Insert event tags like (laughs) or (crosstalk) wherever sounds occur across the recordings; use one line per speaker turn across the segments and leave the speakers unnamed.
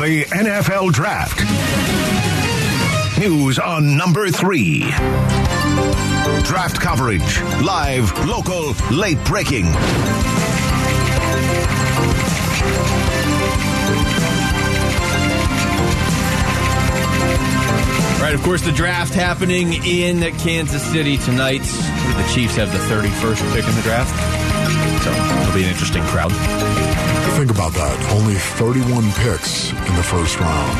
The NFL Draft. News on number three. Draft coverage. Live, local, late breaking.
Right, of course, the draft happening in Kansas City tonight. The Chiefs have the 31st pick in the draft. So it'll be an interesting crowd.
Think about that. Only 31 picks in the first round.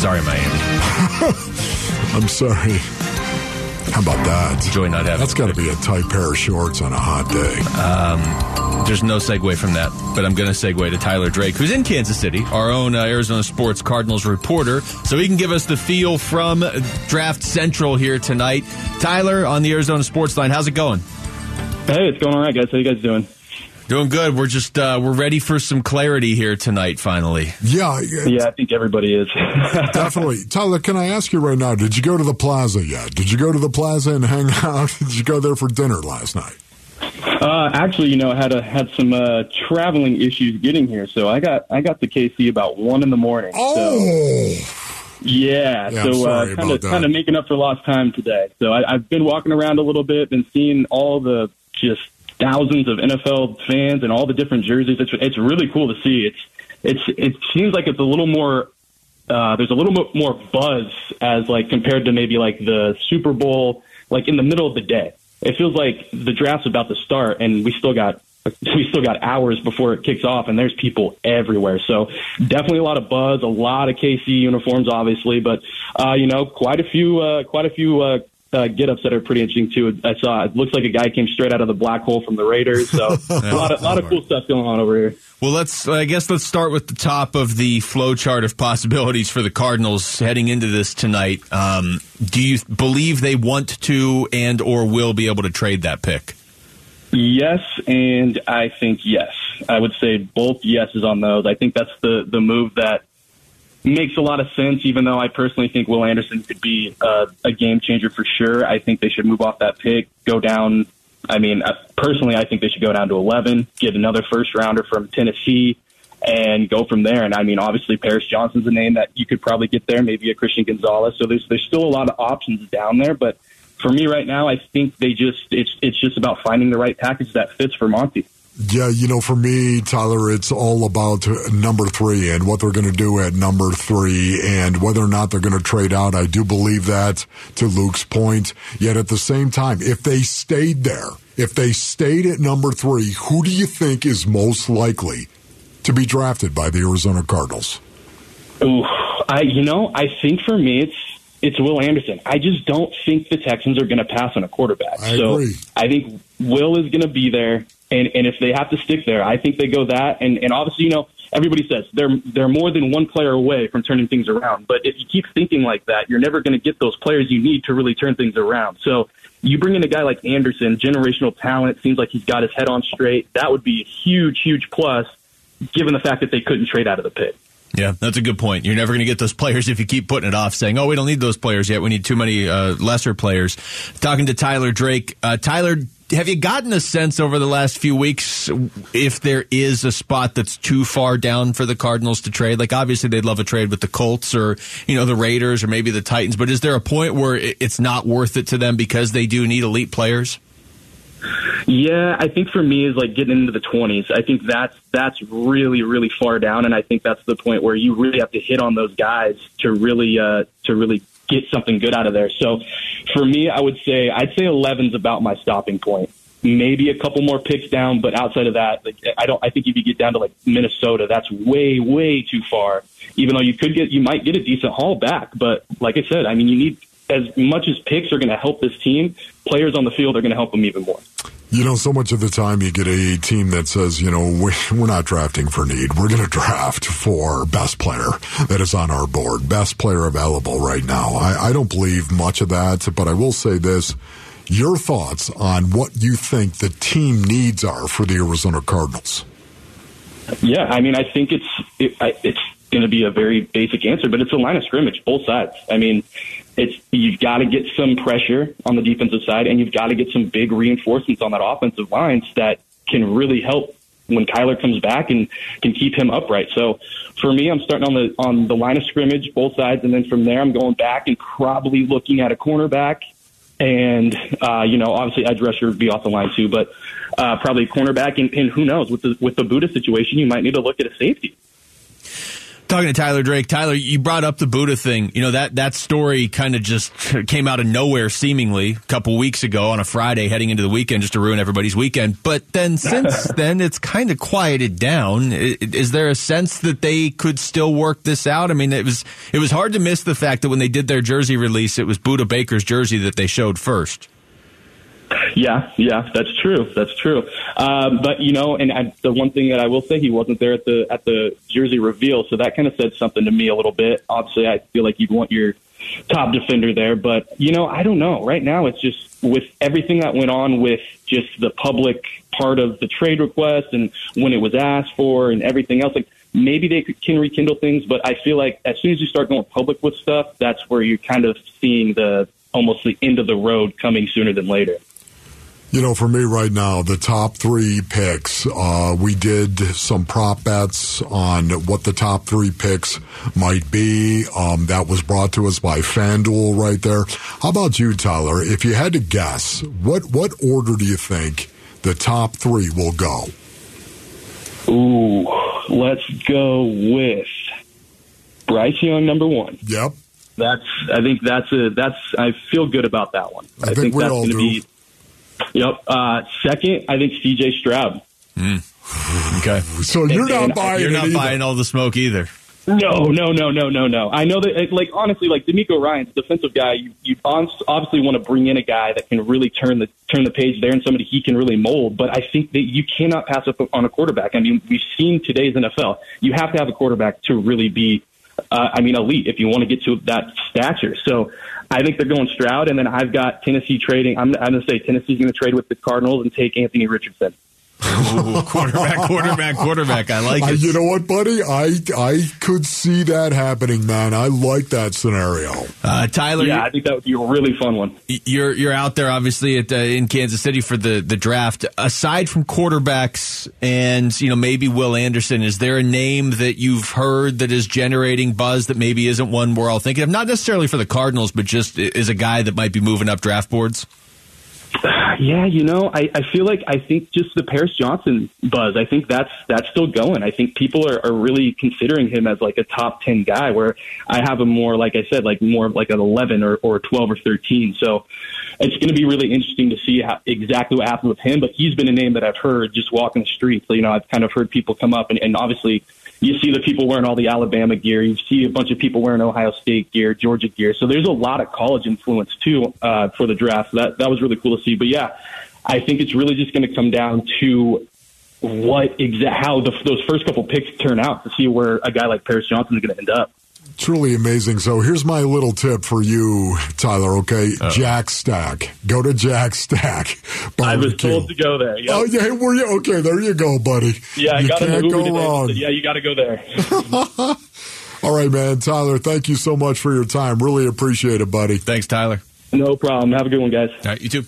Sorry, Miami. (laughs)
I'm sorry. How about that?
Enjoy not having
That's got to be a tight pair of shorts on a hot day.
Um, there's no segue from that, but I'm going to segue to Tyler Drake, who's in Kansas City, our own uh, Arizona Sports Cardinals reporter, so he can give us the feel from Draft Central here tonight. Tyler on the Arizona Sports Line, how's it going?
Hey, it's going all right, guys. How you guys doing?
Doing good. We're just uh, we're ready for some clarity here tonight. Finally,
yeah,
yeah. I think everybody is (laughs)
definitely. Tyler, can I ask you right now? Did you go to the Plaza yet? Did you go to the Plaza and hang (laughs) out? Did you go there for dinner last night?
Uh, actually, you know, I had a, had some uh, traveling issues getting here, so I got I got to KC about one in the morning.
Oh.
So. Yeah,
yeah,
so uh, kind of kind of making up for lost time today. So I, I've been walking around a little bit, been seeing all the just thousands of NFL fans and all the different jerseys. It's it's really cool to see. It's it's it seems like it's a little more. Uh, there's a little bit more buzz as like compared to maybe like the Super Bowl, like in the middle of the day. It feels like the draft's about to start, and we still got (laughs) we still got hours before it kicks off, and there's people everywhere. So definitely a lot of buzz, a lot of KC uniforms, obviously, but uh, you know, quite a few, uh, quite a few uh, uh, get ups that are pretty interesting too. I saw it looks like a guy came straight out of the black hole from the Raiders. So (laughs) a lot of, lot of cool stuff going on over here.
Well, let's I guess let's start with the top of the flow chart of possibilities for the Cardinals heading into this tonight. Um, do you believe they want to and or will be able to trade that pick?
Yes, and I think yes. I would say both yeses on those. I think that's the the move that makes a lot of sense, even though I personally think Will Anderson could be uh, a game changer for sure. I think they should move off that pick, go down. I mean, uh, personally, I think they should go down to 11, get another first rounder from Tennessee, and go from there. And I mean, obviously, Paris Johnson's a name that you could probably get there, maybe a Christian Gonzalez. So there's there's still a lot of options down there, but for me right now, I think they just it's it's just about finding the right package that fits for Monti.
Yeah, you know, for me, Tyler, it's all about number three and what they're going to do at number three and whether or not they're going to trade out. I do believe that to Luke's point. Yet at the same time, if they stayed there, if they stayed at number three, who do you think is most likely to be drafted by the Arizona Cardinals?
Ooh, I, you know, I think for me, it's it's Will Anderson. I just don't think the Texans are going to pass on a quarterback.
I
so
agree.
I think Will is going to be there. And, and if they have to stick there, I think they go that. And, and obviously, you know, everybody says they're they're more than one player away from turning things around. But if you keep thinking like that, you're never going to get those players you need to really turn things around. So you bring in a guy like Anderson, generational talent, seems like he's got his head on straight. That would be a huge, huge plus, given the fact that they couldn't trade out of the pit.
Yeah, that's a good point. You're never going to get those players if you keep putting it off, saying, "Oh, we don't need those players yet. We need too many uh, lesser players." Talking to Tyler Drake, uh, Tyler, have you gotten a sense over the last few weeks if there is a spot that's too far down for the Cardinals to trade? Like, obviously, they'd love a trade with the Colts or you know the Raiders or maybe the Titans, but is there a point where it's not worth it to them because they do need elite players?
Yeah, I think for me is like getting into the twenties. I think that's that's really really far down, and I think that's the point where you really have to hit on those guys to really uh, to really get something good out of there. So for me, I would say I'd say 11's about my stopping point. Maybe a couple more picks down, but outside of that, like I don't. I think if you get down to like Minnesota, that's way way too far. Even though you could get, you might get a decent haul back, but like I said, I mean, you need as much as picks are going to help this team, players on the field are going to help them even more.
You know, so much of the time you get a team that says, you know, we're not drafting for need. We're going to draft for best player that is on our board, best player available right now. I, I don't believe much of that, but I will say this. Your thoughts on what you think the team needs are for the Arizona Cardinals?
Yeah, I mean, I think it's it, I, it's going to be a very basic answer, but it's a line of scrimmage, both sides. I mean, it's you've got to get some pressure on the defensive side, and you've got to get some big reinforcements on that offensive lines that can really help when Kyler comes back and can keep him upright. So for me, I'm starting on the on the line of scrimmage, both sides, and then from there, I'm going back and probably looking at a cornerback. And uh, you know, obviously, edge rusher would be off the line too, but uh, probably cornerback. And, and who knows with the with the Budda situation, you might need to look at a safety.
Talking to Tyler Drake, Tyler, you brought up the Budda thing. You know that that story kind of just came out of nowhere, seemingly a couple weeks ago on a Friday, heading into the weekend, just to ruin everybody's weekend. But then (laughs) since then, it's kind of quieted down. Is there a sense that they could still work this out? I mean, it was it was hard to miss the fact that when they did their jersey release, it was Budda Baker's jersey that they showed first.
Yeah, yeah, that's true. That's true. Um, but you know, and I, the one thing that I will say, he wasn't there at the at the jersey reveal, so that kind of said something to me a little bit. Obviously, I feel like you'd want your top defender there, but you know, I don't know. Right now, it's just with everything that went on with just the public part of the trade request and when it was asked for and everything else, like maybe they can rekindle things, but I feel like as soon as you start going public with stuff, that's where you're kind of seeing the almost the end of the road coming sooner than later.
You know, for me right now, the top three picks, uh, we did some prop bets on what the top three picks might be. Um, that was brought to us by FanDuel right there. How about you, Tyler? If you had to guess, what, what order do you think the top three will go?
Ooh, let's go with Bryce Young, number one.
Yep.
That's. I think that's a. That's. I feel good about that one.
I, I think, think, we
that's
all
do.
Be,
Yep. Uh, second, I think C.J. Stroud.
Mm. Okay.
So you're not buying.
You're not
either.
buying all the smoke either.
No, no, no, no, no, no. I know that, like, honestly, like DeMeco Ryans, defensive guy, you, you obviously want to bring in a guy that can really turn the turn the page there and somebody he can really mold. But I think that you cannot pass up on a quarterback. I mean, we've seen today's NFL. You have to have a quarterback to really be, uh, I mean, elite if you want to get to that stature. So I think they're going Stroud, and then I've got Tennessee trading. I'm, I'm going to say Tennessee's going to trade with the Cardinals and take Anthony Richardson.
Ooh, (laughs) quarterback, quarterback, quarterback. I like it.
you know what, buddy? I I could see that happening, man. I like that scenario.
Uh, Tyler,
yeah, I think that would be a really fun one.
You're you're out there, obviously, at uh, in Kansas City for the the draft. Aside from quarterbacks and you know maybe Will Anderson, is there a name that you've heard that is generating buzz that maybe isn't one we're all thinking of? Not necessarily for the Cardinals, but just is a guy that might be moving up draft boards.
Yeah, you know, I, I feel like I think just the Paris Johnson buzz. I think that's that's still going. I think people are, are really considering him as like a top ten guy. Where I have him more, like I said, like more like an eleven or, or twelve or thirteen. So it's going to be really interesting to see how exactly what happens with him. But he's been a name that I've heard just walking the streets. So, you know, I've kind of heard people come up and, and obviously you see the people wearing all the Alabama gear. You see a bunch of people wearing Ohio State gear, Georgia gear. So there's a lot of college influence too uh, for the draft. That that was really cool to see. But yeah, I think it's really just going to come down to what exact how the, those first couple picks turn out to see where a guy like Paris Johnson is going to end up.
Truly amazing. So here's my little tip for you, Tyler. Okay, uh Jack Stack. Go to Jack Stack.
Barbecue. (laughs) I was told to go there. Yep.
Oh yeah, were you okay? There you go, buddy.
Yeah, I
you
got
can't go
today.
wrong.
yeah, you got to go there. (laughs)
All right, man. Tyler, thank you so much for your time. Really appreciate it, buddy.
Thanks, Tyler.
No problem. Have a good one, guys.
All right, you too.